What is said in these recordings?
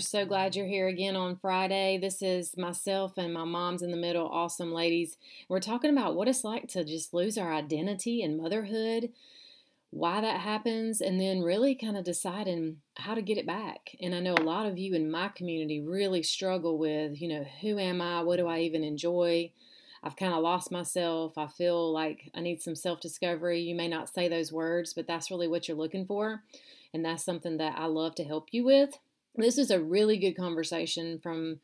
So glad you're here again on Friday. This is myself and my mom's in the middle, awesome ladies. We're talking about what it's like to just lose our identity and motherhood, why that happens, and then really kind of deciding how to get it back. And I know a lot of you in my community really struggle with, you know, who am I? What do I even enjoy? I've kind of lost myself. I feel like I need some self discovery. You may not say those words, but that's really what you're looking for. And that's something that I love to help you with. This is a really good conversation from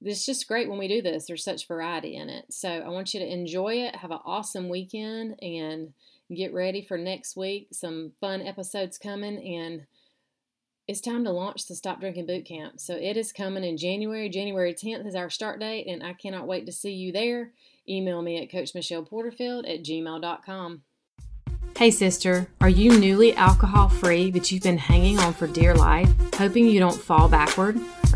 it's just great when we do this. There's such variety in it. So I want you to enjoy it, have an awesome weekend, and get ready for next week. Some fun episodes coming, and it's time to launch the Stop Drinking Boot Camp. So it is coming in January. January 10th is our start date, and I cannot wait to see you there. Email me at coachmichelleporterfield at gmail.com. Hey, sister, are you newly alcohol free, but you've been hanging on for dear life, hoping you don't fall backward?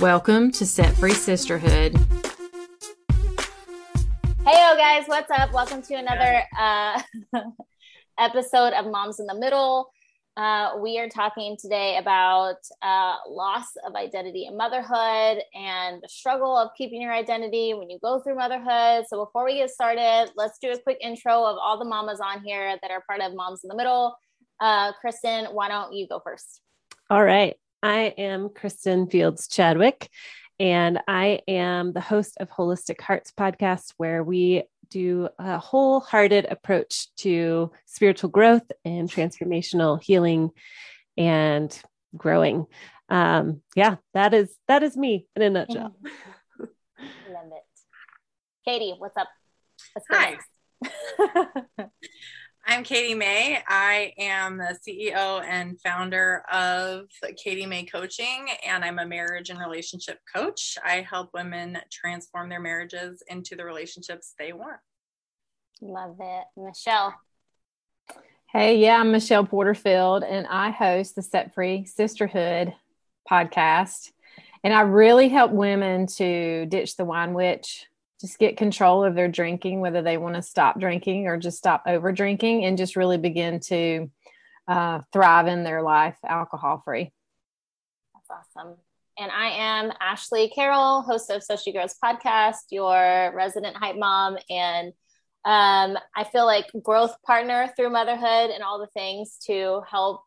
Welcome to Set Free Sisterhood. Hey, guys, what's up? Welcome to another uh, episode of Moms in the Middle. Uh, we are talking today about uh, loss of identity in motherhood and the struggle of keeping your identity when you go through motherhood. So, before we get started, let's do a quick intro of all the mamas on here that are part of Moms in the Middle. Uh, Kristen, why don't you go first? All right. I am Kristen Fields Chadwick, and I am the host of Holistic Hearts podcast, where we do a wholehearted approach to spiritual growth and transformational healing and growing. Um, yeah, that is that is me in a nutshell. Love it. Katie, what's up? Hi. I'm Katie May. I am the CEO and founder of Katie May Coaching, and I'm a marriage and relationship coach. I help women transform their marriages into the relationships they want. Love it. Michelle. Hey, yeah, I'm Michelle Porterfield, and I host the Set Free Sisterhood podcast. And I really help women to ditch the wine witch just get control of their drinking, whether they want to stop drinking or just stop over drinking, and just really begin to uh, thrive in their life alcohol free. That's awesome. And I am Ashley Carroll, host of So Grows podcast, your resident hype mom, and um, I feel like growth partner through motherhood and all the things to help,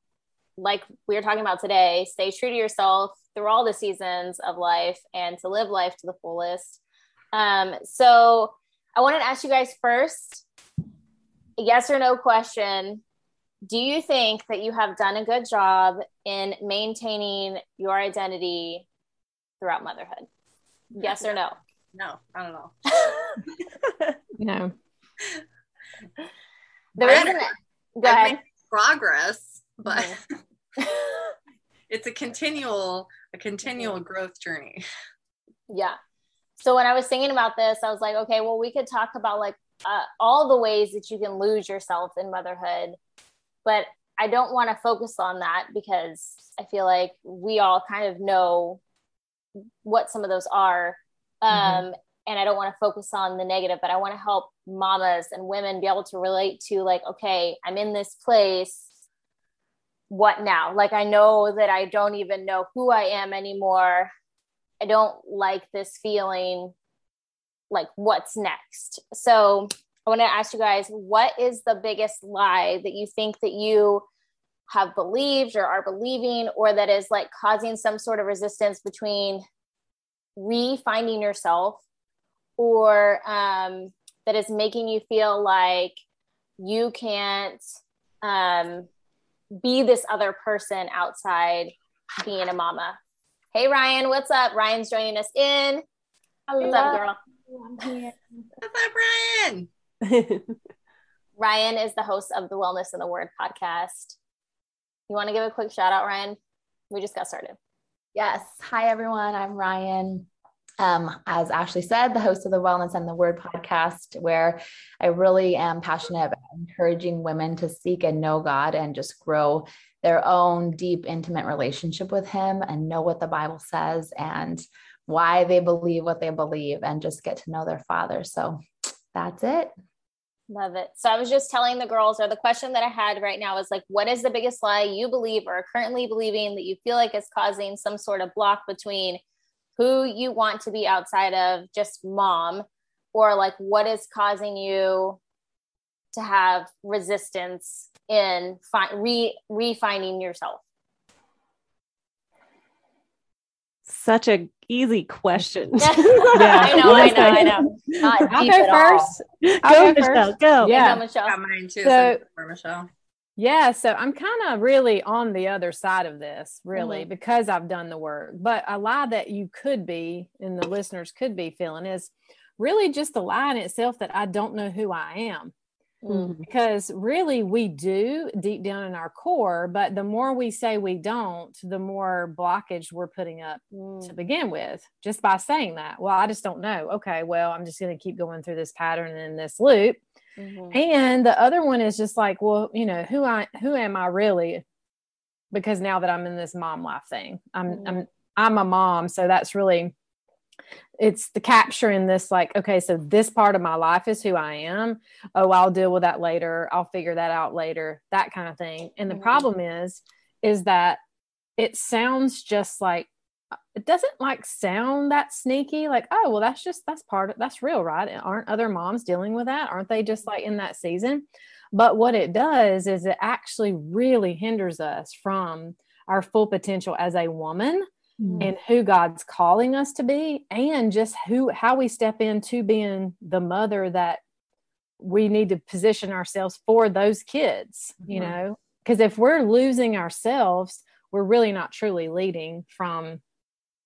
like we were talking about today, stay true to yourself through all the seasons of life and to live life to the fullest. Um, so I wanted to ask you guys first yes or no question. Do you think that you have done a good job in maintaining your identity throughout motherhood? Yes or no? No, I don't know. no. The reason that, go I've ahead. made progress, but it's a continual, a continual growth journey. Yeah. So when I was thinking about this, I was like, okay, well, we could talk about like uh, all the ways that you can lose yourself in motherhood, but I don't want to focus on that because I feel like we all kind of know what some of those are. Um, mm-hmm. And I don't want to focus on the negative, but I want to help mamas and women be able to relate to like, okay, I'm in this place. What now? Like, I know that I don't even know who I am anymore. I don't like this feeling. Like, what's next? So, I want to ask you guys what is the biggest lie that you think that you have believed or are believing, or that is like causing some sort of resistance between re finding yourself or um, that is making you feel like you can't um, be this other person outside being a mama. Hey Ryan, what's up? Ryan's joining us in. Hello. What's up, girl? What's up, Ryan? Ryan is the host of the Wellness in the Word podcast. You want to give a quick shout out, Ryan? We just got started. Yes. Hi, everyone. I'm Ryan. Um, as Ashley said, the host of the Wellness and the Word podcast, where I really am passionate about encouraging women to seek and know God and just grow their own deep, intimate relationship with Him and know what the Bible says and why they believe what they believe and just get to know their Father. So that's it. Love it. So I was just telling the girls, or the question that I had right now is like, what is the biggest lie you believe or are currently believing that you feel like is causing some sort of block between who you want to be outside of just mom, or like what is causing you to have resistance in fi- re refining yourself? Such a easy question. yeah, I know, I know, I know. Not I'll go at all. first. go, I'll go Michelle, first. go. Yeah. Go, Michelle. Got mine too. So- So, Michelle. Yeah, so I'm kind of really on the other side of this, really, Mm-hmm. because I've done the work. But a lie that you could be, and the listeners could be feeling, is really just the lie in itself that I don't know who I am. Mm. Because really, we do deep down in our core, but the more we say we don't, the more blockage we're putting up to Mm. begin with just by saying that. Well, I just don't know. Okay, well, I'm just going to keep going through this pattern and this loop. Mhm. And the other one is just like, well, you know, who I who am I really? Because now that I'm in this mom life thing, I'm Mhm. I'm I'm a mom, so that's really it's the capturing this like, okay, so this part of my life is who I am. Oh, I'll deal with that later. I'll figure that out later. That kind of thing. And the Mhm. problem is, is that it sounds just like it doesn't like sound that sneaky like oh well that's just that's part of that's real right aren't other moms dealing with that aren't they just like in that season but what it does is it actually really hinders us from our full potential as a woman Mm. and who God's calling us to be and just who how we step into being the mother that we need to position ourselves for those kids you Mhm. know because if we're losing ourselves we're really not truly leading from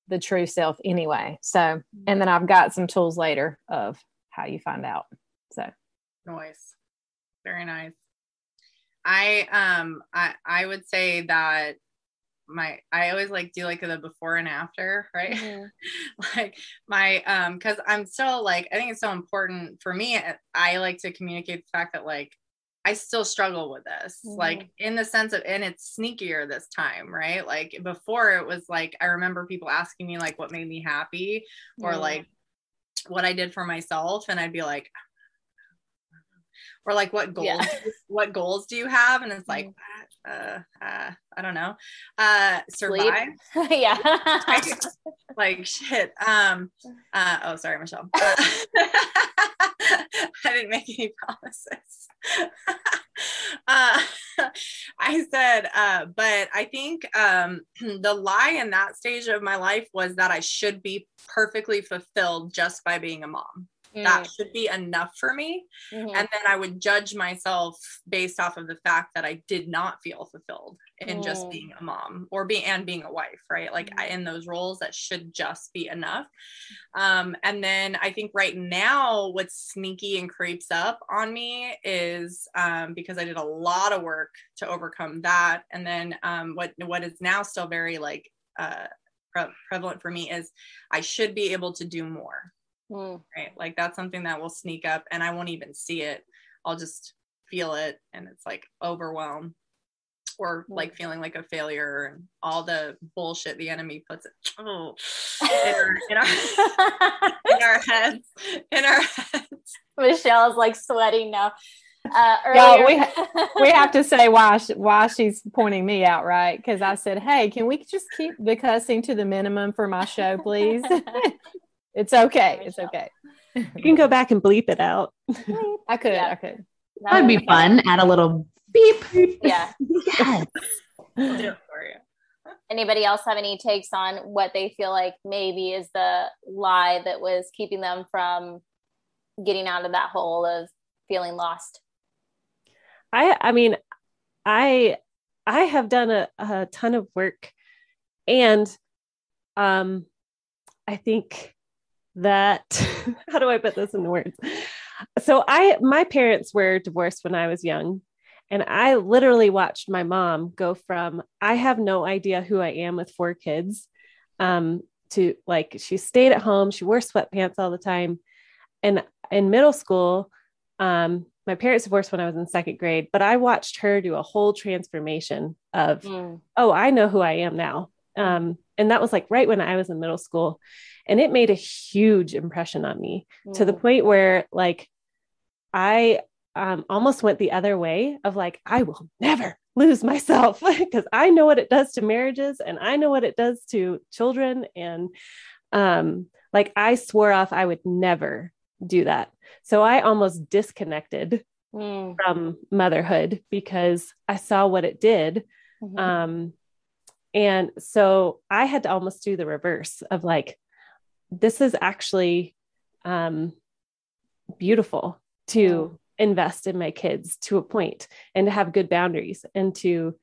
the true self anyway so and then I've got some tools later of how you find out so Noise. Very nice. I um I I would say that my I always like do like the before and after, right? Mhm. like my um because I'm still like I think it's so important for me. Uh, I like to communicate the fact that like I still struggle with this, mm-hmm. like in the sense of, and it's sneakier this time, right? Like before, it was like I remember people asking me like what made me happy or Yeah. like what I did for myself, and I'd be like, ah, ah, ah, or like what goals Yeah. what goals do you have and it's like mm-hmm. Uh, uh i don't know uh survive? Yeah. like shit um uh oh sorry michelle. Uh, i didn't make any promises. Uh i said uh but i think um the lie in that stage of my life was that i should be perfectly fulfilled just by being a mom that should be enough for me Mhm. and then I would judge myself based off of the fact that I did not feel fulfilled in just Mm. being a mom or being and being a wife, right? Like I, Mm. in those roles that should just be enough. Um, and then I think right now what's sneaky and creeps up on me is um, because I did a lot of work to overcome that. And then um, what what is now still very like uh, pre- prevalent for me is I should be able to do more Mm. right? Like that's something that will sneak up and I won't even see it. I'll just feel it and it's like overwhelm or like feeling like a failure and all the bullshit the enemy puts it oh, in, our, in, our, in our heads. In our heads. Michelle's like sweating now. Uh, Yeah, earlier, we we have to say why she, why she's pointing me out, right? Because I said, "Hey, can we just keep the cussing to the minimum for my show, please?" it's okay. It's okay. You can go back and bleep it out. I could. Yeah. I could. That'd be fun. Add a little beep. Yeah. Yes. I'll do it for you. anybody else have any takes on what they feel like maybe is the lie that was keeping them from getting out of that hole of feeling lost? I I mean, I I have done a, a ton of work and um I think that how do I put this in words? So I my parents were divorced when I was young and I literally watched my mom go from I have no idea who I am with four kids um to like she stayed at home, she wore sweatpants all the time. And in middle school, um my parents divorced when I was in second grade, but I watched her do a whole transformation of, mm. oh, I know who I am now. Um, and that was like right when I was in middle school. And it made a huge impression on me mm. to the mm. point where like I um, almost went the other way of like, I will never lose myself because I know what it does to marriages and I know what it does to children. And um, like I swore off I would never do that. So I almost disconnected mm. from motherhood because I saw what it did. Mm-hmm. Um, and so I had to almost do the reverse of like, this is actually um, beautiful to invest in my kids to a point and to have good boundaries and to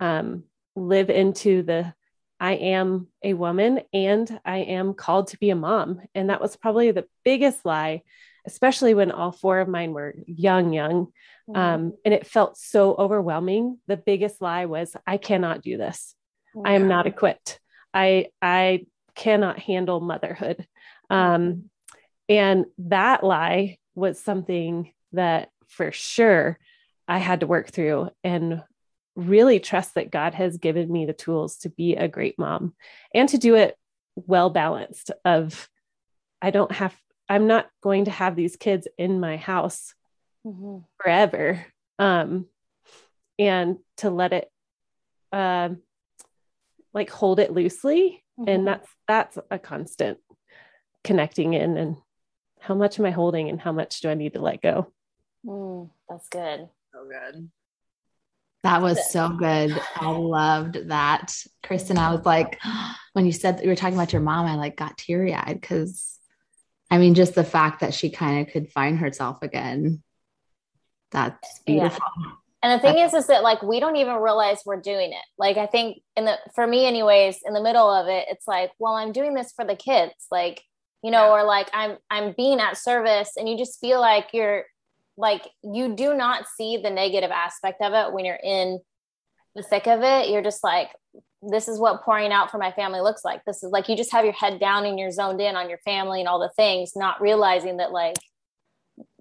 um, live into the I am a woman and I am called to be a mom. And that was probably the biggest lie, especially when all four of mine were young, young. Mm-hmm. Um, and it felt so overwhelming. The biggest lie was, I cannot do this. Yeah. I am not equipped. I, I cannot handle motherhood. Um, and that lie was something that for sure I had to work through and really trust that God has given me the tools to be a great mom and to do it well balanced of I don't have I'm not going to have these kids in my house mm-hmm. forever um and to let it uh, like hold it loosely mm-hmm. and that's that's a constant connecting in and how much am I holding and how much do I need to let go mm, that's good so good that was so good. I loved that. Kristen, I was like, when you said that you were talking about your mom, I like got teary eyed because I mean, just the fact that she kind of could find herself again. That's beautiful. Yeah. And the thing is, is that like we don't even realize we're doing it. Like I think in the for me, anyways, in the middle of it, it's like, well, I'm doing this for the kids, like you know, yeah. or like I'm I'm being at service, and you just feel like you're like you do not see the negative aspect of it when you're in the thick of it you're just like this is what pouring out for my family looks like this is like you just have your head down and you're zoned in on your family and all the things not realizing that like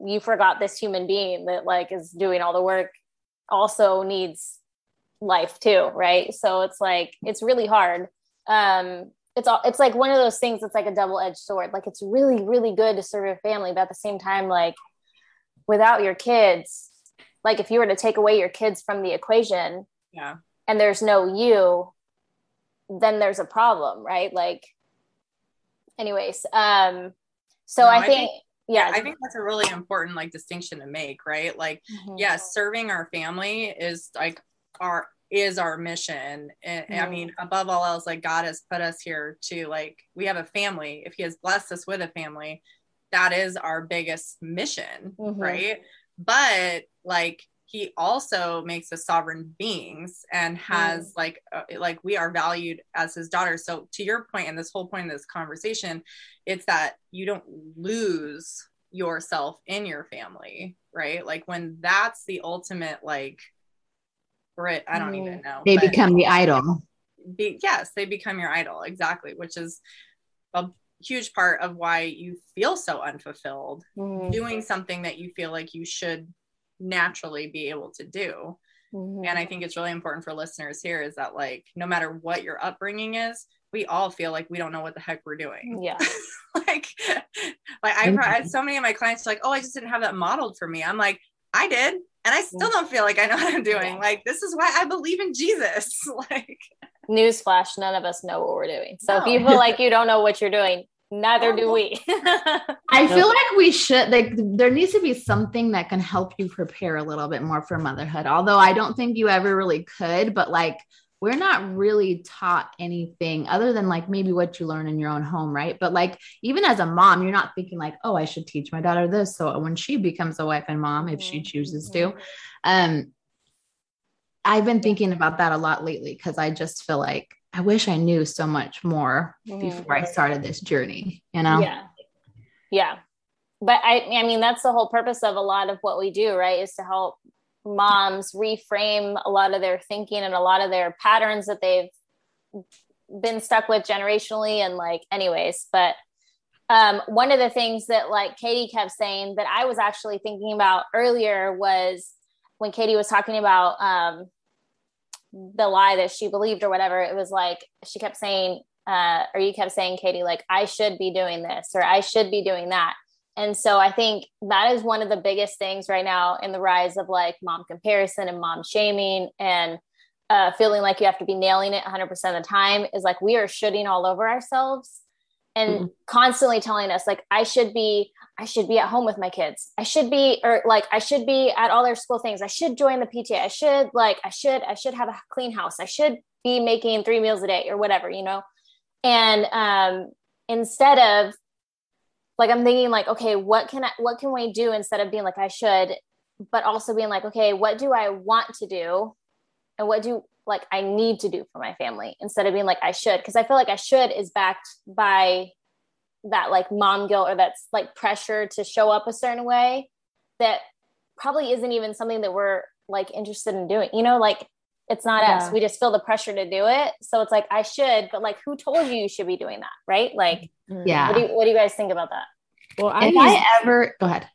you forgot this human being that like is doing all the work also needs life too right? So it's like it's really hard. Um it's all it's like one of those things that's like a double-edged sword. Like it's really really good to serve your family but at the same time like without your kids like if you were to take away your kids from the equation yeah. and there's no you then there's a problem right? Like anyways um so no, I, think, I, think, yeah i think that's a really important like distinction to make right like mm-hmm. yes yeah, serving our family is like our is our mission and, mm-hmm. i mean above all else like god has put us here to like we have a family if he has blessed us with a family that is our biggest mission, mm-hmm. right? But like he also makes us sovereign beings and has mm. like uh, like we are valued as his daughters so to your point and this whole point of this conversation it's that you don't lose yourself in your family right like when that's the ultimate like Brit, I don't mm. even know. They become the idol. Be, yes, they become your idol, exactly, which is a huge part of why you feel so unfulfilled mm-hmm. doing something that you feel like you should naturally be able to do. Mm-hmm. And I think it's really important for listeners here is that like no matter what your upbringing is, we all feel like we don't know what the heck we're doing. Yeah. like like I mm-hmm. so many of my clients like, "Oh, I just didn't have that modeled for me." I'm like, "I did." And I still don't feel like I know what I'm doing. Like this is why I believe in Jesus. like newsflash, none of us know what we're doing. So no. if you feel like you don't know what you're doing, neither do we i feel like we should like there needs to be something that can help you prepare a little bit more for motherhood although i don't think you ever really could but like we're not really taught anything other than like maybe what you learn in your own home, right? But like even as a mom, you're not thinking like, oh, I should teach my daughter this. So when she becomes a wife and mom, if she chooses to, um, I've been thinking about that a lot lately because I just feel like I wish I knew so much more mm-hmm. before I started this journey, you know? Yeah. Yeah. But I I mean that's the whole purpose of a lot of what we do, right? Is to help moms reframe a lot of their thinking and a lot of their patterns that they've been stuck with generationally and like anyways, but um, one of the things that like Katie kept saying that I was actually thinking about earlier was when Katie was talking about um, the lie that she believed or whatever, it was like she kept saying, uh, or you kept saying, Katie, like, I should be doing this or I should be doing that. And so I think that is one of the biggest things right now in the rise of like mom comparison and mom shaming and uh, feeling like you have to be nailing it 100% of the time is like we are shooting all over ourselves and mm-hmm. constantly telling us like I should be I should be at home with my kids. I should be, or like, I should be at all their school things. I should join the PTA. I should, like, I should, I should have a clean house. I should be making three meals a day or whatever, you know? And um, instead of, like, I'm thinking, like, okay, what can I, what can we do instead of being like, I should, but also being like, okay, what do I want to do? And what do, like, I need to do for my family instead of being like, I should? Because I feel like I should is backed by that like mom guilt or that's like pressure to show up a certain way that probably isn't even something that we're like interested in doing. You know, like it's not yeah. us. We just feel the pressure to do it. So it's like I should, but like who told you you should be doing that, right? Like, mm-hmm. yeah. What do you, what do you guys think about that? Well, I if use, I ever go ahead.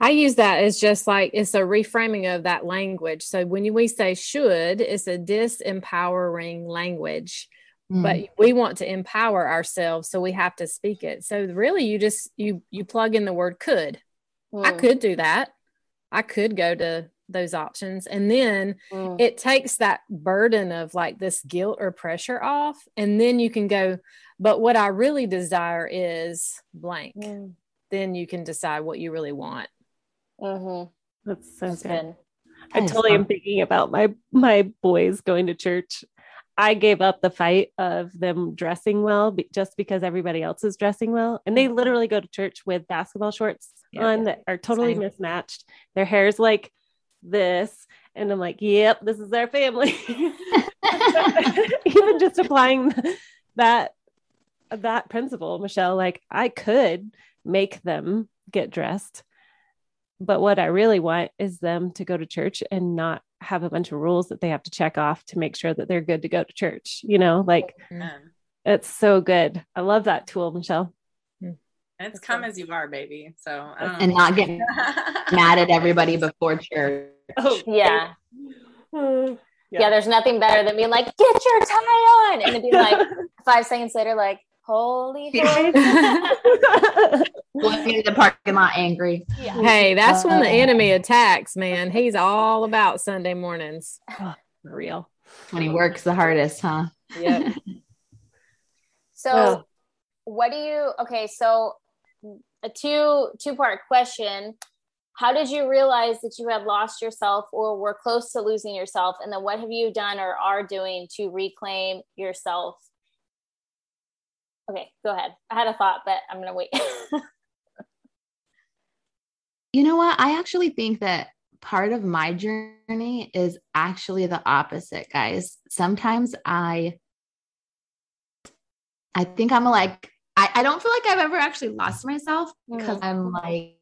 I use that as just like it's a reframing of that language. So when we say should, it's a disempowering language mm. but we want to empower ourselves so we have to speak it so really you just you you plug in the word could mm. i could do that i could go to those options and then mm. it takes that burden of like this guilt or pressure off and then you can go but what i really desire is blank mm. then you can decide what you really want mm-hmm. that's so that's good. good. I totally am thinking about my my boys going to church I gave up the fight of them dressing well just because everybody else is dressing well. And they mm-hmm. literally go to church with basketball shorts yeah, on that are totally Same. mismatched. Their hair's like this. And I'm like, yep, this is our family. Even just applying that that principle, Michelle, like I could make them get dressed. But what I really want is them to go to church and not have a bunch of rules that they have to check off to make sure that they're good to go to church. You know, like mm-hmm. it's so good. I love that tool, Michelle. Hmm. It's come as you are, baby. So and not get mad at everybody before church. Oh, yeah. yeah. yeah. there's nothing better than being like, get your tie on, and then be like five seconds later, like, holy Looking in the parking lot angry. Yeah. Hey, that's uh, when the enemy attacks, man. He's all about Sunday mornings. Oh, for real. When he works the hardest, huh? Yeah. so what do you okay, so a two two part question. How did you realize that you had lost yourself or were close to losing yourself? And then what have you done or are doing to reclaim yourself Okay, go ahead. I had a thought, but I'm going to wait. you know what? I actually think that part of my journey is actually the opposite, guys. Sometimes I I think I'm like I, I don't feel like I've ever actually lost myself because mm. I'm like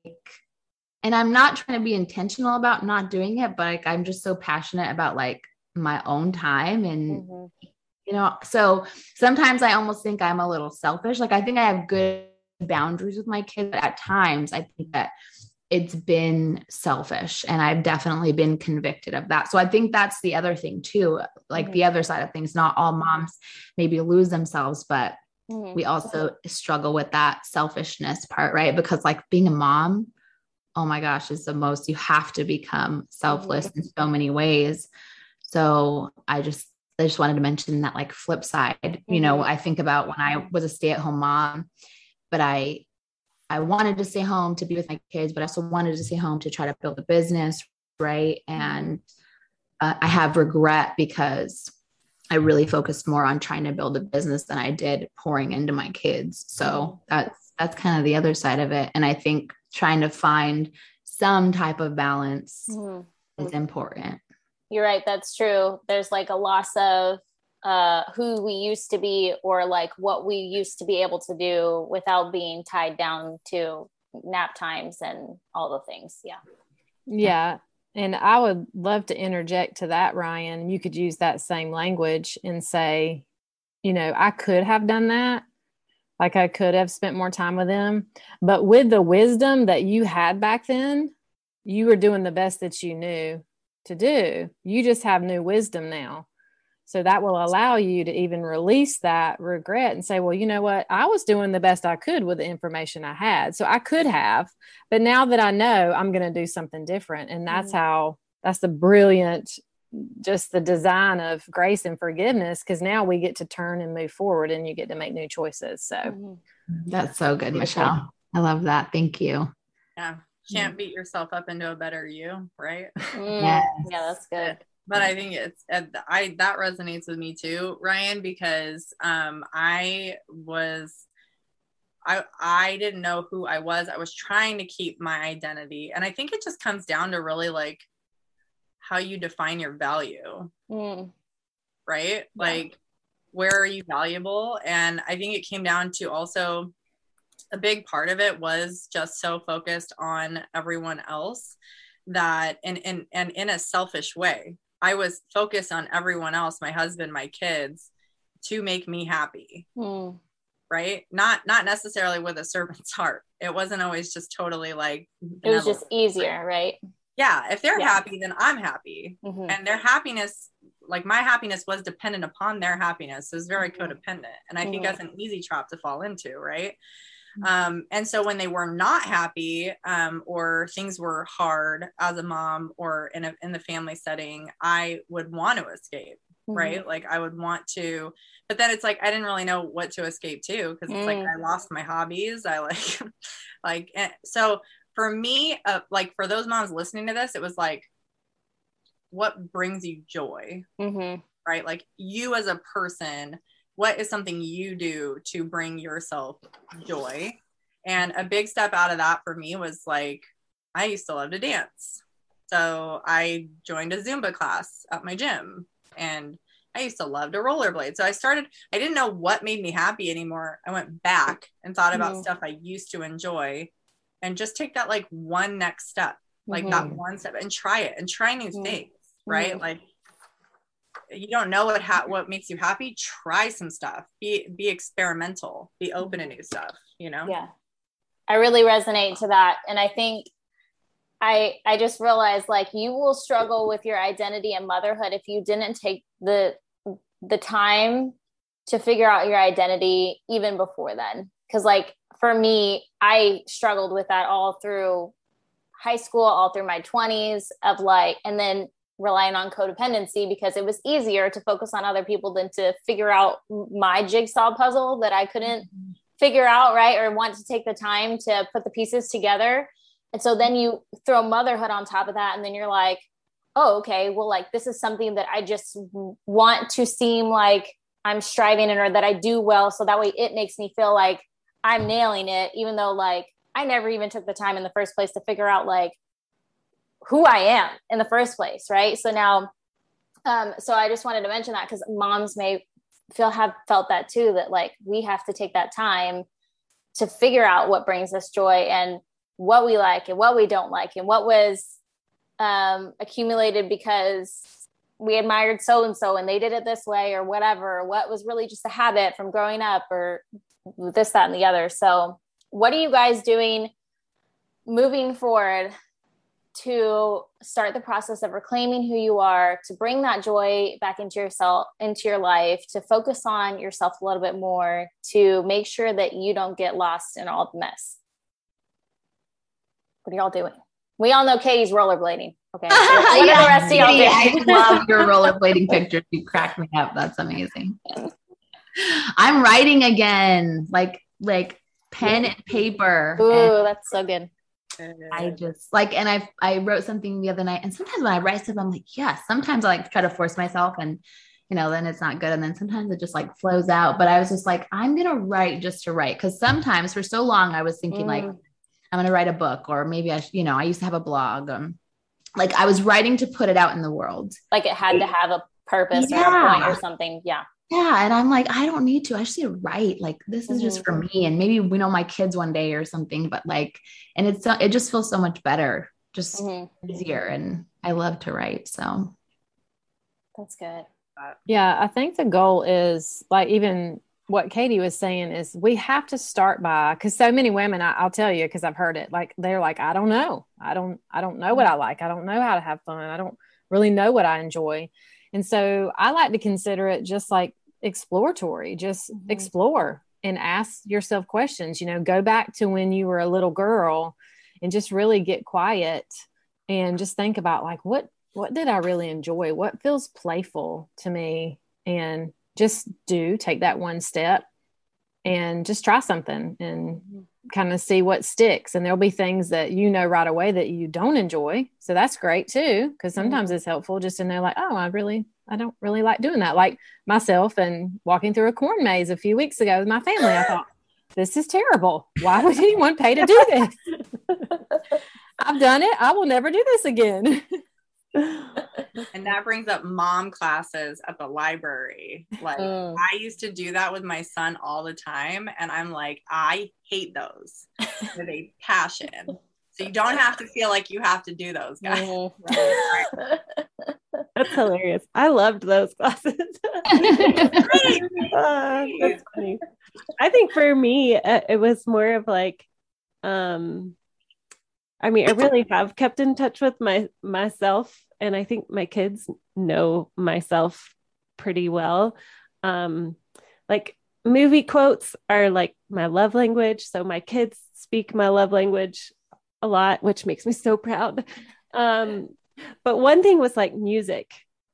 and I'm not trying to be intentional about not doing it, but like I'm just so passionate about like my own time and mm-hmm you know so sometimes i almost think i'm a little selfish like i think i have good boundaries with my kids but at times i think that it's been selfish and i've definitely been convicted of that so i think that's the other thing too like mm-hmm. the other side of things not all moms maybe lose themselves but mm-hmm. we also struggle with that selfishness part right because like being a mom oh my gosh is the most you have to become selfless mm-hmm. in so many ways so i just I just wanted to mention that like flip side, mm-hmm. you know, mm-hmm. I think about when I was a stay-at-home mom, but I I wanted to stay home to be with my kids, but I also wanted to stay home to try to build a business, right? And uh, I have regret because I really focused more on trying to build a business than I did pouring into my kids. So that's that's kind of the other side of it. And I think trying to find some type of balance mm-hmm. is important. You're right. That's true. There's like a loss of uh, who we used to be or like what we used to be able to do without being tied down to nap times and all the things. Yeah. Yeah. And I would love to interject to that, Ryan. You could use that same language and say, you know, I could have done that. Like I could have spent more time with them. But with the wisdom that you had back then, you were doing the best that you knew to do. You just have new wisdom now. So that will allow you to even release that regret and say, well, you know what? I was doing the best I could with the information I had. So I could have, but now that I know, I'm going to do something different. And that's mm-hmm. how, that's the brilliant, just the design of grace and forgiveness. Cause now we get to turn and move forward and you get to make new choices. So mm-hmm. that's so good, Michelle. I love that. Thank you. Yeah. Can't beat yourself up into a better you, right? Mm, yes. Yeah, that's good but I think it's I that resonates with me too, Ryan, because um I was I I didn't know who I was. I was trying to keep my identity. And I think it just comes down to really like how you define your value. Mm. Right? Yeah. Like where are you valuable? And I think it came down to also a big part of it was just so focused on everyone else that and and and in a selfish way I was focused on everyone else, my husband, my kids, to make me happy. Mm. Right? Not not necessarily with a servant's heart. It wasn't always just totally like it was just easier, right? Yeah. If they're yeah. happy, then I'm happy. Mm-hmm. And their happiness, like my happiness was dependent upon their happiness. It was very mm-hmm. codependent. And I mm-hmm. think that's an easy trap to fall into, right? Mm-hmm. Um, and so when they were not happy um, or things were hard as a mom or in, a, in the family setting, I would want to escape, mm-hmm. right? Like I would want to, but then it's like I didn't really know what to escape to because it's mm. like I lost my hobbies. I like, like, eh, so for me, uh, like for those moms listening to this, it was like, what brings you joy? Mm-hmm. Right? Like you as a person what is something you do to bring yourself joy? And a big step out of that for me was like, I used to love to dance. So I joined a Zumba class at my gym and I used to love to rollerblade. So I started, I didn't know what made me happy anymore. I went back and thought about mm-hmm. stuff I used to enjoy and just take that like one next step, like mm-hmm. that one step and try it and try new mm-hmm. things, right? Mm-hmm. Like you don't know what ha- mm-hmm. what makes you happy try some stuff. Be be experimental. Be mm-hmm. open to new stuff you know? Yeah. I really resonate to that. And i think i i just realized like you will struggle with your identity and motherhood if you didn't take the the time to figure out your identity even before then. Because like for me i struggled with that all through high school all through my 20s of like and then relying on codependency because it was easier to focus on other people than to figure out my jigsaw puzzle that I couldn't mm-hmm. figure out, right? Or want to take the time to put the pieces together. And so then you throw motherhood on top of that, and then you're like, oh, okay, well, like this is something that I just want to seem like I'm striving in or that I do well. So that way it makes me feel like I'm nailing it, even though like I never even took the time in the first place to figure out like who I am in the first place, right? So now, um, so I just wanted to mention that because moms may feel have felt that too, that like we have to take that time to figure out what brings us joy and what we like and what we don't like and what was um, accumulated because we admired so and so and they did it this way or whatever, or what was really just a habit from growing up or this, that, and the other. So, what are you guys doing moving forward to start the process of reclaiming who you are, to bring that joy back into yourself, into your life, to focus on yourself a little bit more, to make sure that you don't get lost in all the mess. What are y'all doing? We all know Katie's rollerblading. Okay. What yeah, the rest of y'all? I love your rollerblading pictures. You crack me up. That's amazing. I'm writing again, like like pen and paper. Ooh, and that's so good. I just like, and I I wrote something the other night, and sometimes when I write stuff, I'm like, yeah. Sometimes I like try to force myself, and you know, then it's not good. And then sometimes it just like flows out. But I was just like, I'm to write just to write. Cause sometimes for so long I was thinking mm. like, I'm to write a book or maybe I, you know, I used to have a blog. Um, like I was writing to put it out in the world. Like it had to have a purpose yeah. or a point or something. Yeah. Yeah. And I'm like, I don't need to. I just need to write. Like this is mm-hmm. just for mm-hmm. me. And maybe we know my kids one day or something, but like, and it's it just feels so much better, just mm-hmm. easier. And I love to write. So that's good. Yeah, I think the goal is like even what Katie was saying is we have to start by because so many women I, will tell you because I've heard it like they're like I don't know I don't I don't know what I like I don't know how to have fun I don't really know what I enjoy and so I like to consider it just like exploratory just mm-hmm. explore and ask yourself questions you know go back to when you were a little girl and just really get quiet and just think about like what what did I really enjoy? What feels playful to me? And just do take that one step and just try something and kind of see what sticks. And there'll be things that you know right away that you don't enjoy. So that's great too, because sometimes mm-hmm. it's helpful just to know, like, oh, I really, I don't really like doing that. Like myself and walking through a corn maze a few weeks ago with my family, I thought, this is terrible. Why would anyone pay to do this? I've done it. I will never do this again. And that brings up mom classes at the library. Like oh. I used to do that with my son all the time. And I'm like, I hate those with a passion. So you don't have to feel like you have to do those guys. Right. That's hilarious. I loved those classes. uh, that's funny. I think for me, uh, it was more of like, um, I mean, I really have kept in touch with my myself, and I think my kids know myself pretty well. Um, like movie quotes are like my love language, so my kids speak my love language a lot, which makes me so proud. Um, but one thing was like music.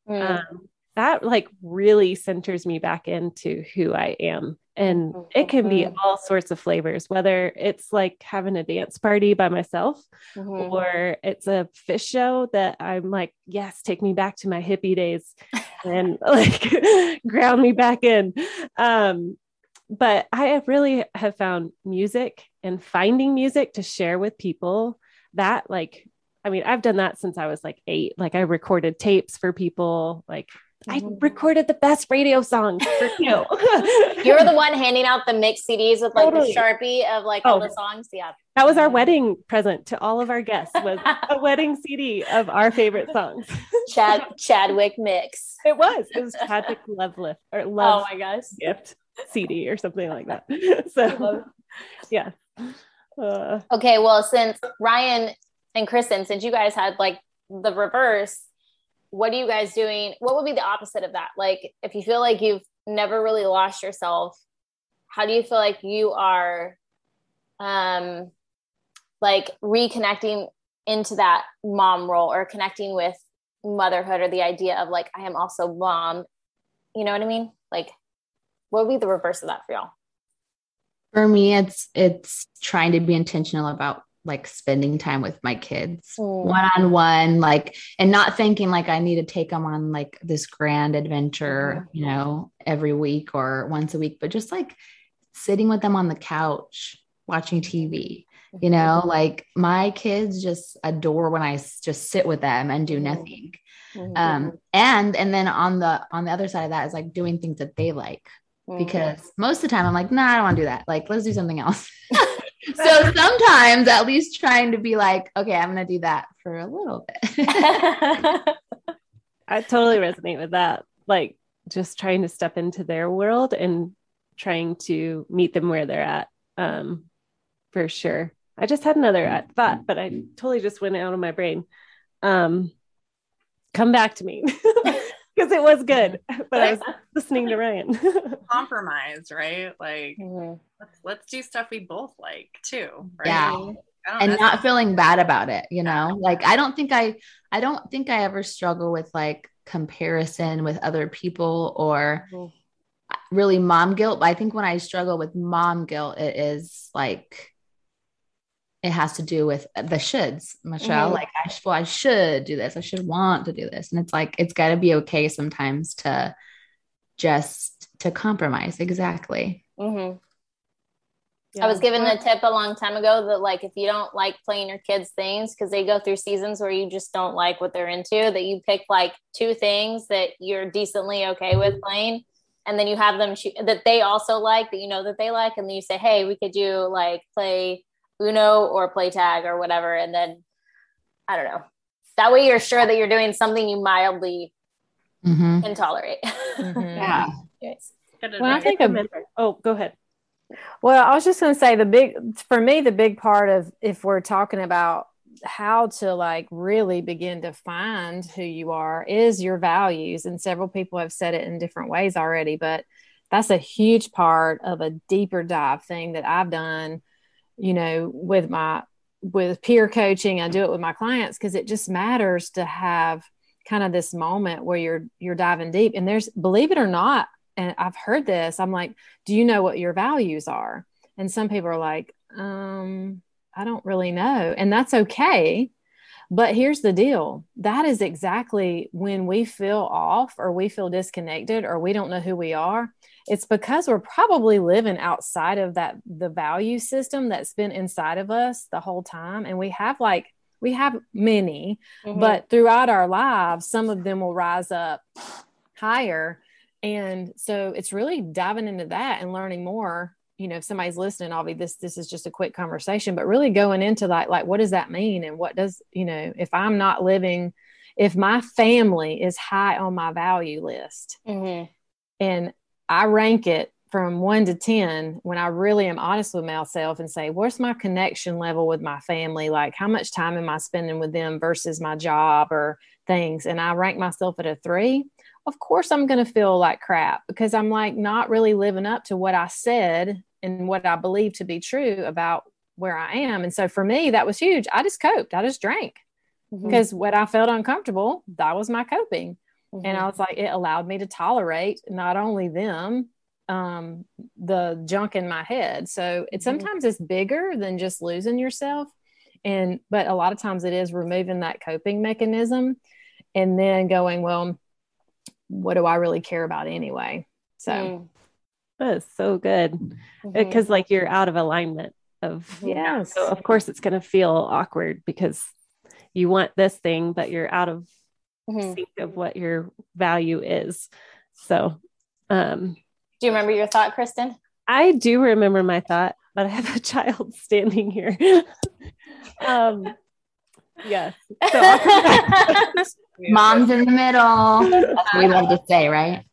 Mm. Um, that like really centers me back into who I am and mm-hmm. it can be all sorts of flavors whether it's like having a dance party by myself mm-hmm. or it's a Phish show that i'm like yes take me back to my hippie days and like ground me back in um but i have really have found music and finding music to share with people that like i mean i've done that since i was like eight like i recorded tapes for people like I mm-hmm. recorded the best radio song for you. You're the one handing out the mix CDs with like totally. the Sharpie of like oh, all the songs. Yeah. That was our wedding present to all of our guests was a wedding CD of our favorite songs. Chad Chadwick mix. It was. It was Chadwick Love Lift or oh Love Oh my gosh. Gift CD or something like that. So yeah. Uh, okay, well, since Ryan and Kristen, since you guys had like the reverse, what are you guys doing? What would be the opposite of that? Like, if you feel like you've never really lost yourself, how do you feel like you are, um, like reconnecting into that mom role or connecting with motherhood or the idea of like, I am also mom? You know what I mean? Like, what would be the reverse of that for y'all? For me, it's it's trying to be intentional about like spending time with my kids one on one, like, and not thinking like I need to take them on like this grand adventure, you know, every week or once a week, but just like sitting with them on the couch, watching TV. You mm-hmm. know, like my kids just adore when I just sit with them and do mm-hmm. nothing. Mm-hmm. Um, and and then on the on the other side of that is like doing things that they like because most of the time I'm like, nah, I don't want to do that. Like, let's do something else. so sometimes at least trying to be like, okay, I'm going to do that for a little bit. I totally resonate with that. Like just trying to step into their world and trying to meet them where they're at. Um, for sure. I just had another thought, but I totally just went out of my brain. Um, come back to me. because it was good. But I was listening to Ryan. Compromise, right? Like mm-hmm. let's let's do stuff we both like too. Right? Yeah. And not feeling bad about it, you know? Like I don't think I I don't think I ever struggle with like comparison with other people or mm-hmm. really mom guilt. But I think when I struggle with mom guilt, it is like it has to do with the shoulds, Michelle. Mm-hmm. Like, I, sh- well, I should do this. I should want to do this. And it's like, it's got to be okay sometimes to just to compromise. Exactly. Mm-hmm. Yeah. I was given the tip a long time ago that like if you don't like playing your kids things because they go through seasons where you just don't like what they're into, that you pick like two things that you're decently okay with playing, and then you have them sh- that they also like that you know that they like, and then you say, hey, we could do like play Uno or play tag or whatever, and then I don't know. That way, you're sure that you're doing something you mildly mm-hmm. can tolerate. Mm-hmm. yeah. Well, I think of oh, go ahead. Well, I was just going to say the big, for me, the big part of if we're talking about how to like really begin to find who you are is your values. And several people have said it in different ways already, but that's a huge part of a deeper dive thing that I've done, you know, with my, with peer coaching. I do it with my clients because it just matters to have kind of this moment where you're, you're diving deep. And there's, believe it or not, and I've heard this. I'm like, do you know what your values are? And some people are like, um, I don't really know. And that's okay. But here's the deal that is exactly when we feel off or we feel disconnected or we don't know who we are. It's because we're probably living outside of that, the value system that's been inside of us the whole time. And we have like, we have many, mm-hmm. but throughout our lives, some of them will rise up higher and so it's really diving into that and learning more you know if somebody's listening i'll be this this is just a quick conversation but really going into like like what does that mean and what does you know if i'm not living if my family is high on my value list mm-hmm. and i rank it from one to 10 when I really am honest with myself and say, where's my connection level with my family? Like, how much time am I spending with them versus my job or things? And I rank myself at a three of course I'm going to feel like crap because I'm like not really living up to what I said and what I believe to be true about where I am. And so for me, that was huge. I just coped, I just drank mm-hmm. because when I felt uncomfortable, that was my coping. Mm-hmm. And I was like, it allowed me to tolerate not only them, um, the junk in my head. So it mm-hmm. sometimes it's bigger than just losing yourself. And, but a lot of times it is removing that coping mechanism and then going, well, what do I really care about anyway? So mm. that is so good because mm-hmm. like you're out of alignment of yeah. So of course it's going to feel awkward because you want this thing, but you're out of mm-hmm. sync of what your value is. So, um, do you remember your thought, Kristen? I do remember my thought, but I have a child standing here. um, yes. So Mom's in the middle. we love to say, right?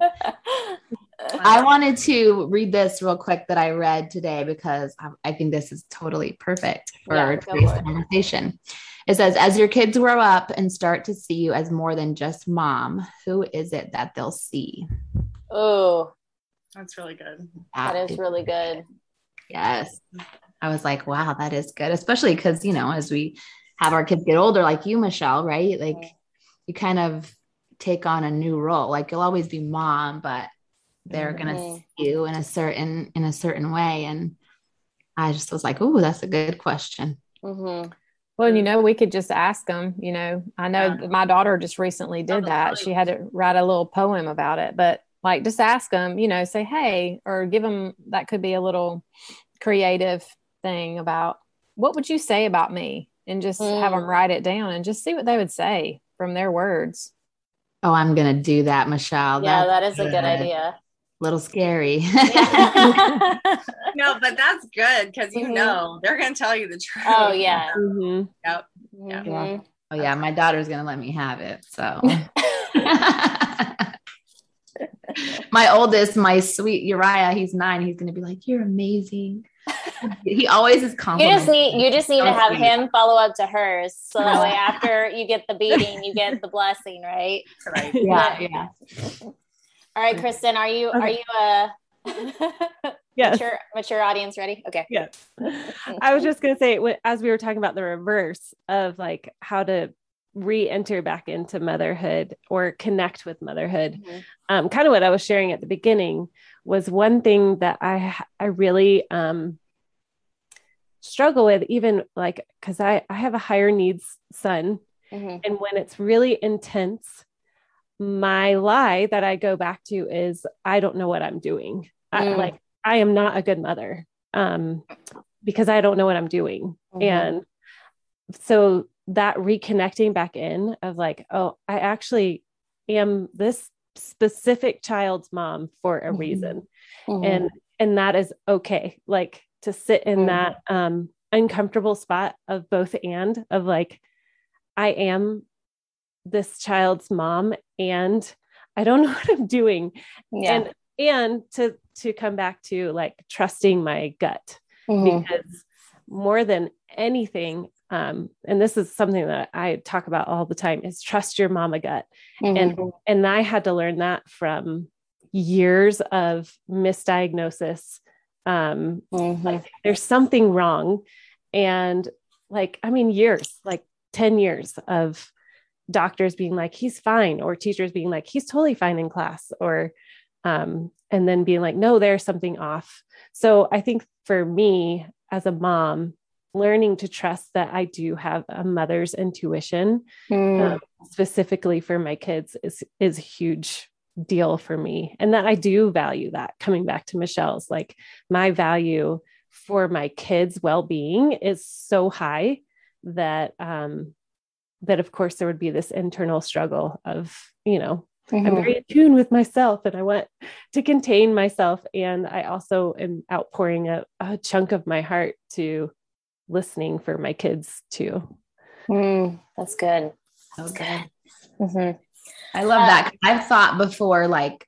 I wanted to read this real quick that I read today because I, I think this is totally perfect for yeah, today's conversation. It says, as your kids grow up and start to see you as more than just mom, who is it that they'll see? Oh, that's really good. that, that is really good. Yes. I was like, wow, that is good, especially because, you know, as we have our kids get older, like you, Michelle, right? Like, you kind of take on a new role. Like you'll always be mom, but they're mm-hmm. gonna see you in a certain in a certain way. And I just was like, oh, that's a good question. Mm-hmm. Well, you know, we could just ask them. You know, I know yeah. my daughter just recently did that. She had to write a little poem about it, but like just ask them. You know, say hey, or give them. That could be a little creative thing about what would you say about me, and just mm. have them write it down and just see what they would say from their words. Oh, I'm going to do that, Michelle. Yeah, that's that is good. a good idea. Little scary. no, but that's good because you mm-hmm. know they're going to tell you the truth. Oh, yeah. Mm-hmm. Yep. Mm-hmm. Yeah. Oh, yeah. My daughter's going to let me have it. So. my oldest, my sweet Uriah, he's nine. He's going to be like, You're amazing he always is You just need you just need to have him follow up to hers, so that way after you get the beating, you get the blessing, right? Right. Yeah. Yeah. All right, Kristen, are you okay. are you a yes. mature mature audience ready? Okay. Yes. I was just gonna say as we were talking about the reverse of like how to re-enter back into motherhood or connect with motherhood. Mm-hmm. Um, kind of what I was sharing at the beginning was one thing that I I really um, struggle with, even like because I I have a higher needs son, mm-hmm. and when it's really intense, my lie that I go back to is I don't know what I'm doing. Mm. I, like I am not a good mother um, because I don't know what I'm doing. Mhm. And so that reconnecting back in of like, oh, I actually am this specific child's mom for a Mhm. reason. Mhm. And and that is okay. Like to sit in Mhm. that um uncomfortable spot of both and of like, I am this child's mom and I don't know what I'm doing. yeah. And and to to come back to like trusting my gut Mhm. because more than anything um and this is something that i talk about all the time is trust your mama gut and Mhm. and i had to learn that from years of misdiagnosis um Mhm. like there's something wrong and like i mean years like 10 years of doctors being like he's fine or teachers being like he's totally fine in class or um and then being like no there's something off so i think for me as a mom learning to trust that i do have a mother's intuition Mm. um, specifically for my kids is is a huge deal for me and that i do value that coming back to michelle's like my value for my kids well-being is so high that um that of course there would be this internal struggle of you know i'm Mhm. very in tune with myself and i want to contain myself and i also am outpouring a, a chunk of my heart to listening for my kids too Mm. That's good. So good. Mhm. I love that. I've thought before, like,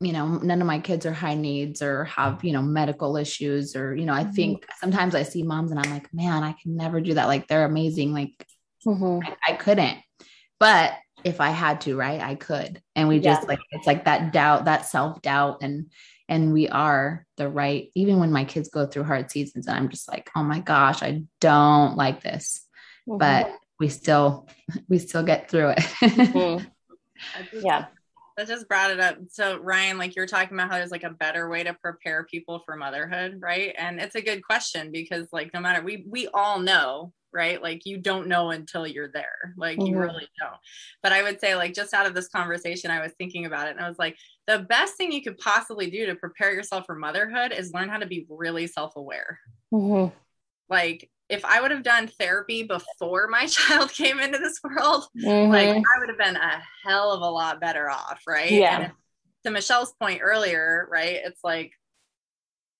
you know, none of my kids are high needs or have, you know, medical issues, or, you know, I think sometimes I see moms and I'm like, man, I can never do that. Like, they're amazing. Like, Mhm. I, I couldn't. But if I had to, right, I could. And we just Yeah. like, it's like that doubt, that self doubt. And, and we are the right, even when my kids go through hard seasons and I'm just like, oh my gosh, I don't like this. Mhm. But we still, we still get through it. Mhm. yeah. that just brought it up. So Ryan, like you're talking about how there's like a better way to prepare people for motherhood, right? And it's a good question because like no matter we we all know, right? Like you don't know until you're there. Like you Mhm. really don't. But I would say like just out of this conversation, I was thinking about it and I was like, the best thing you could possibly do to prepare yourself for motherhood is learn how to be really self-aware. Mhm. Like if I would have done therapy before my child came into this world, Mhm. like I would have been a hell of a lot better off, right? Yeah. And to Michelle's point earlier, right? It's like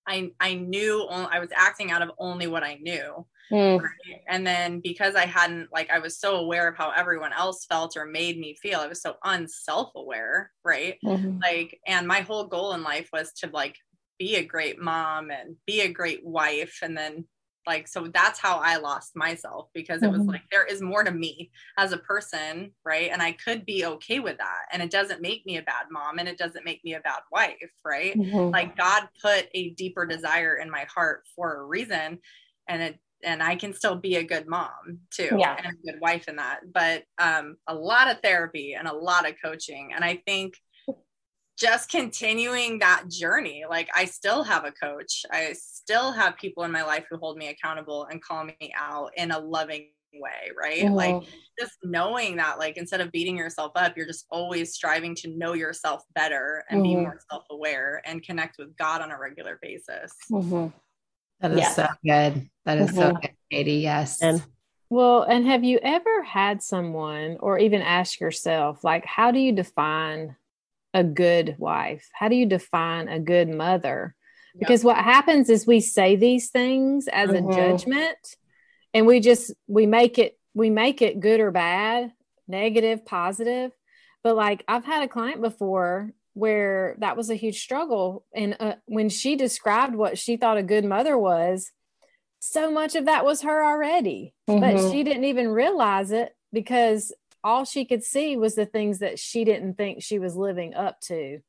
I I knew only, I was acting out of only what I knew. Mm. right? And then because I hadn't like I was so aware of how everyone else felt or made me feel, I was so unself-aware, right? Mhm. Like and my whole goal in life was to like be a great mom and be a great wife and then like so that's how I lost myself because it was Mhm. like there is more to me as a person, right? And I could be okay with that. And it doesn't make me a bad mom and it doesn't make me a bad wife, right? Mhm. Like God put a deeper desire in my heart for a reason and it and I can still be a good mom too Yeah. and a good wife in that. But um a lot of therapy and a lot of coaching. And I think just continuing that journey. Like I still have a coach. I still have people in my life who hold me accountable and call me out in a loving way, right? Like Mhm. just knowing that like instead of beating yourself up, you're just always striving to know yourself better and be Mhm. more self-aware and connect with God on a regular basis. Mhm. That is Yeah. so good. That is so Mhm. good, Katie. Yes. and Well, and have you ever had someone or even ask yourself, like, how do you define a good wife? How do you define a good mother? Yeah. Because what happens is we say these things as Mhm. a judgment and we just we make it we make it good or bad, negative, positive. But like I've had a client before where that was a huge struggle. And uh, when she described what she thought a good mother was, so much of that was her already. But Mhm. she didn't even realize it because all she could see was the things that she didn't think she was living up to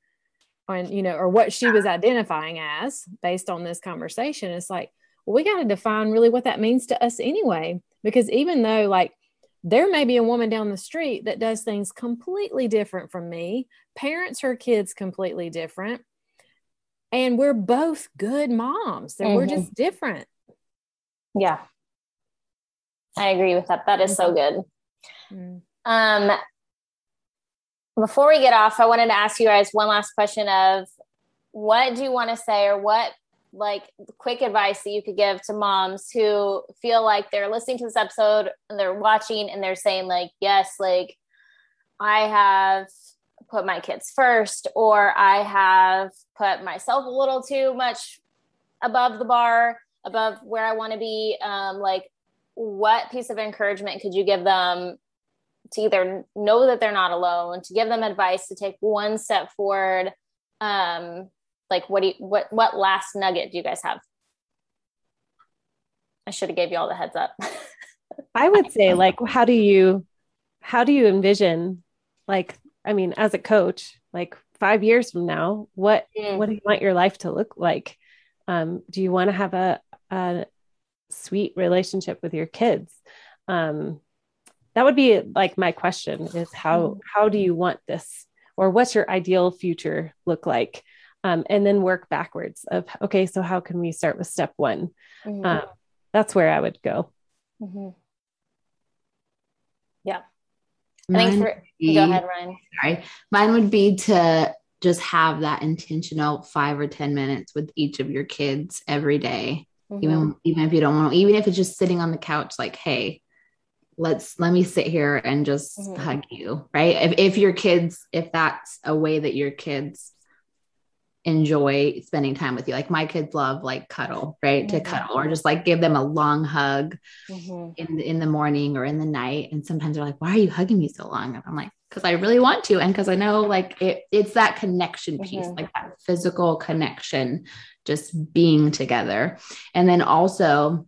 and you know or what she was identifying as based on this conversation. It's like well, we got to define really what that means to us anyway because even though like there may be a woman down the street that does things completely different from me parents her kids completely different and we're both good moms and we're just different Yeah. I agree with that. That is so good. Mm. Um, before we get off, I wanted to ask you guys one last question of what do you want to say or what like quick advice that you could give to moms who feel like they're listening to this episode and they're watching and they're saying like yes like i have put my kids first or i have put myself a little too much above the bar above where i want to be um, like what piece of encouragement could you give them to either know that they're not alone to give them advice to take one step forward? Um, like what do you what what last nugget do you guys have? I should have gave you all the heads up. I would say like how do you how do you envision like i mean as a coach like five years from now what mm. what do you want your life to look like um, do you want to have a, a sweet relationship with your kids um, that would be like my question is how mm. how do you want this or what's your ideal future look like um, and then work backwards of okay so how can we start with step one mm-hmm. um, that's where i would go mm-hmm. yeah mine I think for, be, go ahead ryan sorry mine would be to just have that intentional five or ten minutes with each of your kids every day. Mm-hmm. even even if you don't want to even if it's just sitting on the couch like hey let's let me sit here and just mm-hmm. hug you right if, if your kids if that's a way that your kids enjoy spending time with you. Like my kids love like cuddle, right? Mm-hmm. To cuddle or just like give them a long hug mm-hmm. in the, in the morning or in the night. And sometimes they're like, "Why are you hugging me so long?" And I'm like, "Cuz I really want to and cuz I know like it it's that connection piece, mm-hmm. like that physical connection just being together." And then also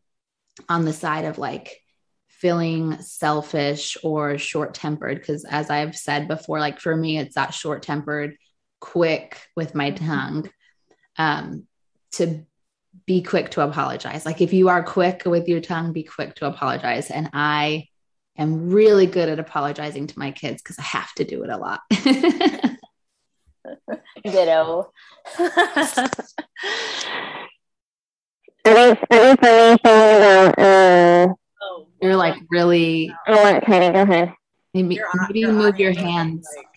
on the side of like feeling selfish or short-tempered because as I've said before, like for me it's that short-tempered quick with my mm-hmm. tongue um, to be quick to apologize. Like if you are quick with your tongue, be quick to apologize. And I am really good at apologizing to my kids because I have to do it a lot. Ditto. You're like really. I want to go ahead. Maybe, maybe move your hands. Like,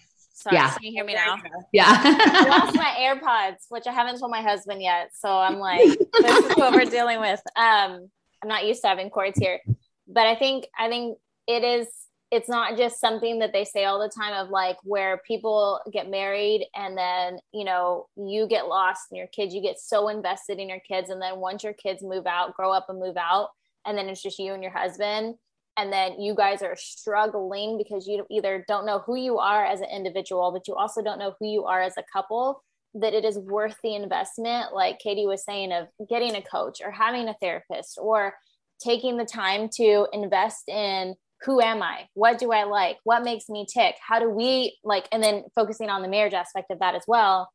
Sorry, yeah. can you hear me now? Yeah. I lost my AirPods, which I haven't told my husband yet. So I'm like, this is what we're dealing with. Um, I'm not used to having cords here. But I think I think it is it's not just something that they say all the time of like where people get married and then you know you get lost in your kids you get so invested in your kids and then once your kids move out grow up and move out and then it's just you and your husband and then you guys are struggling because you either don't know who you are as an individual but you also don't know who you are as a couple that it is worth the investment like katie was saying of getting a coach or having a therapist or taking the time to invest in who am i? What do i like? What makes me tick? How do we like and then focusing on the marriage aspect of that as well.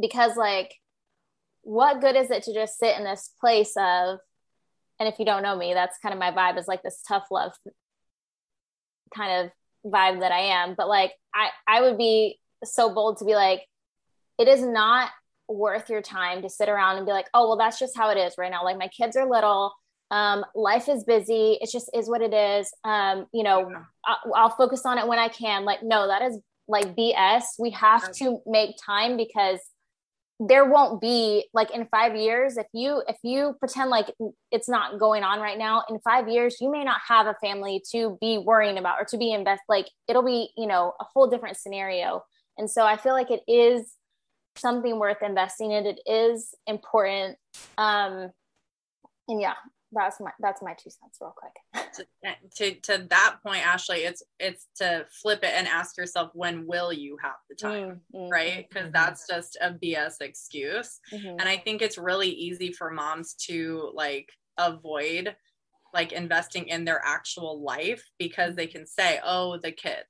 Because like what good is it to just sit in this place of and if you don't know me that's kind of my vibe is like this tough love kind of vibe that i am. But like i i would be so bold to be like it is not worth your time to sit around and be like oh well that's just how it is right now. Like my kids are little. Um, life is busy. It just is what it is. Um, you know I'll, I'll focus on it when i can. Like no that is like bs we have to make time because there won't be like in five years if you if you pretend like it's not going on right now in five years you may not have a family to be worrying about or to be invest like it'll be you know a whole different scenario. And so i feel like it is something worth investing in. It is important. Um and yeah that's my that's my two cents real quick to, to, to that point ashley it's it's to flip it and ask yourself when will you have the time mm-hmm. right because mm-hmm. that's just a bs excuse mm-hmm. and i think it's really easy for moms to like avoid like investing in their actual life because they can say oh the kids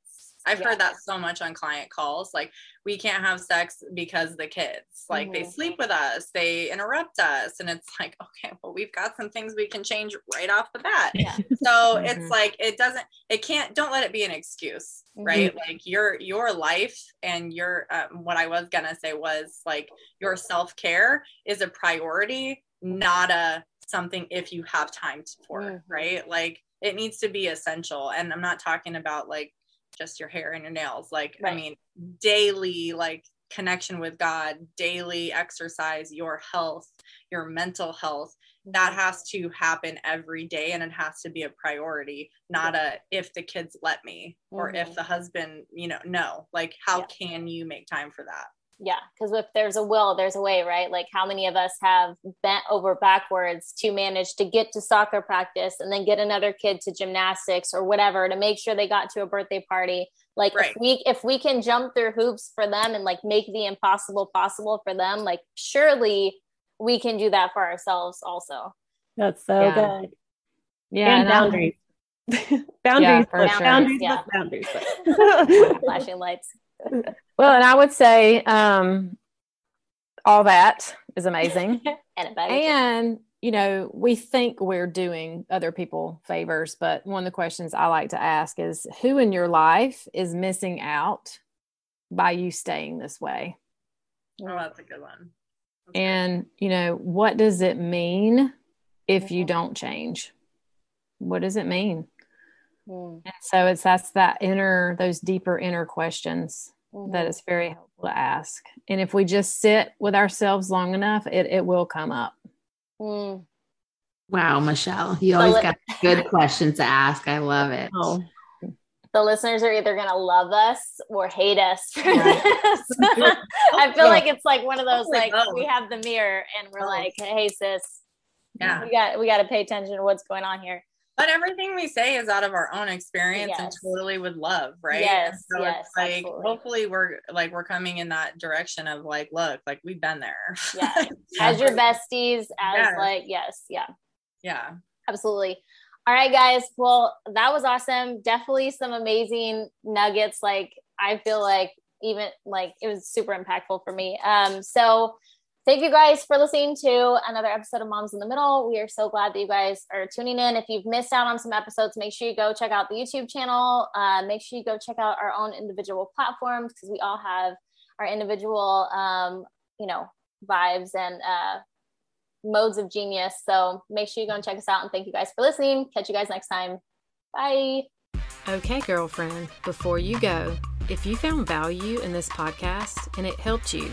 I've yeah. heard that so much on client calls. Like, we can't have sex because the kids, like, mm-hmm. they sleep with us, they interrupt us. And it's like, okay, well, we've got some things we can change right off the bat. Yeah. So mm-hmm. it's like, it doesn't, it can't, don't let it be an excuse, mm-hmm. right? Like, your, your life and your, um, what I was gonna say was like, your self care is a priority, not a something if you have time for, mm-hmm. right? Like, it needs to be essential. And I'm not talking about like just your hair and your nails. Like, Right. I mean, daily, like, connection with God, daily exercise, your health, your mental health. That has to happen every day and it has to be a priority, not a if the kids let me or Mhm. if the husband, you know, no. Like, how Yeah. can you make time for that? Yeah, because if there's a will, there's a way, right? Like how many of us have bent over backwards to manage to get to soccer practice and then get another kid to gymnastics or whatever to make sure they got to a birthday party. Like Right. if we if we can jump through hoops for them and like make the impossible possible for them, like surely we can do that for ourselves also. That's so Yeah. good. Yeah. and and boundaries. boundaries, for but sure. boundaries, Yeah. boundaries. Flashing lights. Well, and I would say um, all that is amazing. And and, you know, we think we're doing other people favors, but one of the questions I like to ask is who in your life is missing out by you staying this way? Oh, that's a good one. That's good. And, you know, what does it mean if you Mhm. don't change? What does it mean? Mm, And so it's that's that inner, those deeper inner questions mhm. that is very helpful to ask. And if we just sit with ourselves long enough, it, it will come up. Mm. Wow, Michelle, you So always let- got good questions to ask. I love it. Oh, the listeners are either going to love us or hate us for Right. this. I feel like it's like one of those Hopefully like both. we have the mirror and we're Both. like, hey sis, Yeah. we got we got to pay attention to what's going on here. But everything we say is out of our own experience and totally with love, right? Yes, so yes, it's like absolutely. hopefully we're like we're coming in that direction of like, look, like we've been there. Yeah. As your besties, as Yes. like yes, yeah, Yeah. absolutely. All right, guys. Well, that was awesome. Definitely some amazing nuggets. Like I feel like even like it was super impactful for me. Um, so thank you guys for listening to another episode of Moms in the Middle. We are so glad that you guys are tuning in. If you've missed out on some episodes, make sure you go check out the YouTube channel. Uh, make sure you go check out our own individual platforms because we all have our individual, um, you know, vibes and uh, modes of genius. So make sure you go and check us out. And thank you guys for listening. Catch you guys next time. Bye. Okay, girlfriend, before you go, if you found value in this podcast and it helped you,